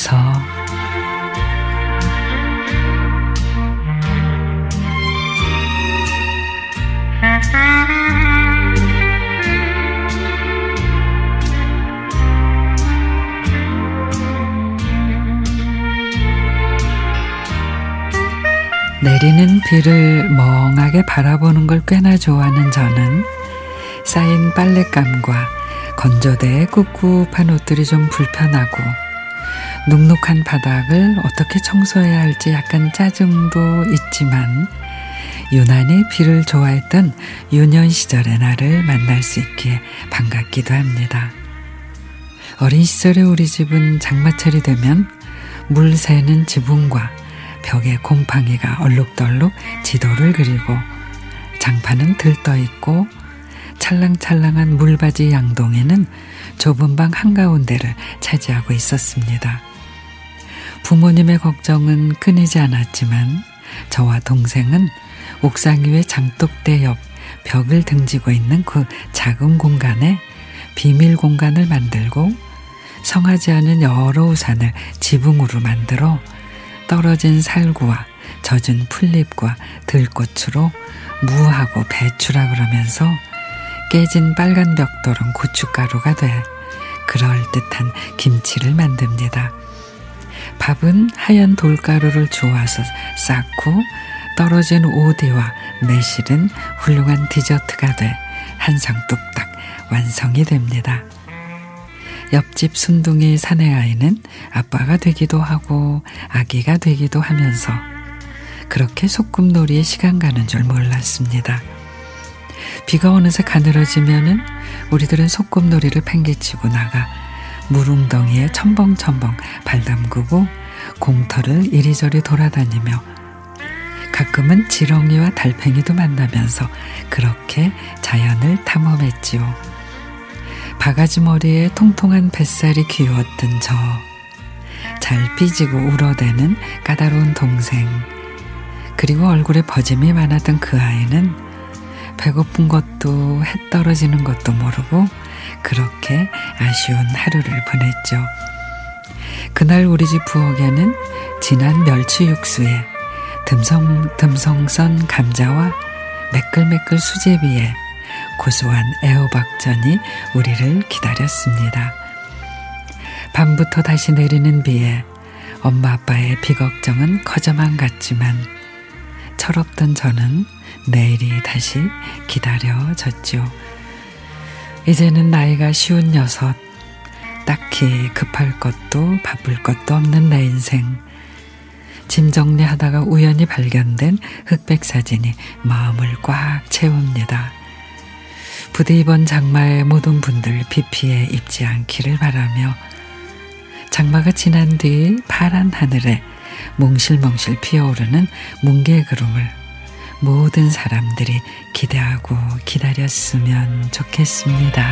곳에서. 내리는 비를 멍하게 바라보는 걸 꽤나 좋아하는 저는 쌓인 빨랫감과 건조대에 꿉꿉한 옷들이 좀 불편하고 눅눅한 바닥을 어떻게 청소해야 할지 약간 짜증도 있지만 유난히 비를 좋아했던 유년 시절의 나를 만날 수 있기에 반갑기도 합니다. 어린 시절에 우리 집은 장마철이 되면 물 새는 지붕과 벽에 곰팡이가 얼룩덜룩 지도를 그리고 장판은 들떠 있고 찰랑찰랑한 물바지 양동이는 좁은 방 한가운데를 차지하고 있었습니다. 부모님의 걱정은 끊이지 않았지만 저와 동생은 옥상 위의 장독대 옆 벽을 등지고 있는 그 작은 공간에 비밀 공간을 만들고 성하지 않은 여러 우산을 지붕으로 만들어 떨어진 살구와 젖은 풀잎과 들꽃으로 무하고 배추라 그러면서 깨진 빨간 벽돌은 고춧가루가 돼 그럴듯한 김치를 만듭니다. 밥은 하얀 돌가루를 주워서 쌓고 떨어진 오디와 매실은 훌륭한 디저트가 돼 한 상 뚝딱 완성이 됩니다. 옆집 순둥이 사내아이는 아빠가 되기도 하고 아기가 되기도 하면서 그렇게 소꿉놀이에 시간 가는 줄 몰랐습니다. 비가 어느새 가늘어지면은 우리들은 소꿉놀이를 팽개치고 나가 물웅덩이에 첨벙첨벙 발 담그고 공터를 이리저리 돌아다니며 가끔은 지렁이와 달팽이도 만나면서 그렇게 자연을 탐험했지요. 바가지 머리에 통통한 뱃살이 귀여웠던 저. 잘 삐지고 울어대는 까다로운 동생. 그리고 얼굴에 버짐이 많았던 그 아이는 배고픈 것도 해 떨어지는 것도 모르고 그렇게 아쉬운 하루를 보냈죠. 그날 우리 집 부엌에는 진한 멸치 육수에 듬성 듬성 썬 감자와 매끌매끌 수제비에 고소한 애호박전이 우리를 기다렸습니다. 밤부터 다시 내리는 비에 엄마 아빠의 비걱정은 커져만 갔지만 철없던 저는 내일이 다시 기다려졌죠. 이제는 나이가 쉬운 여섯, 딱히 급할 것도 바쁠 것도 없는 내 인생. 짐 정리하다가 우연히 발견된 흑백 사진이 마음을 꽉 채웁니다. 부디 이번 장마에 모든 분들 비 피해 입지 않기를 바라며 장마가 지난 뒤 파란 하늘에 몽실몽실 피어오르는 뭉게구름을 모든 사람들이 기대하고 기다렸으면 좋겠습니다.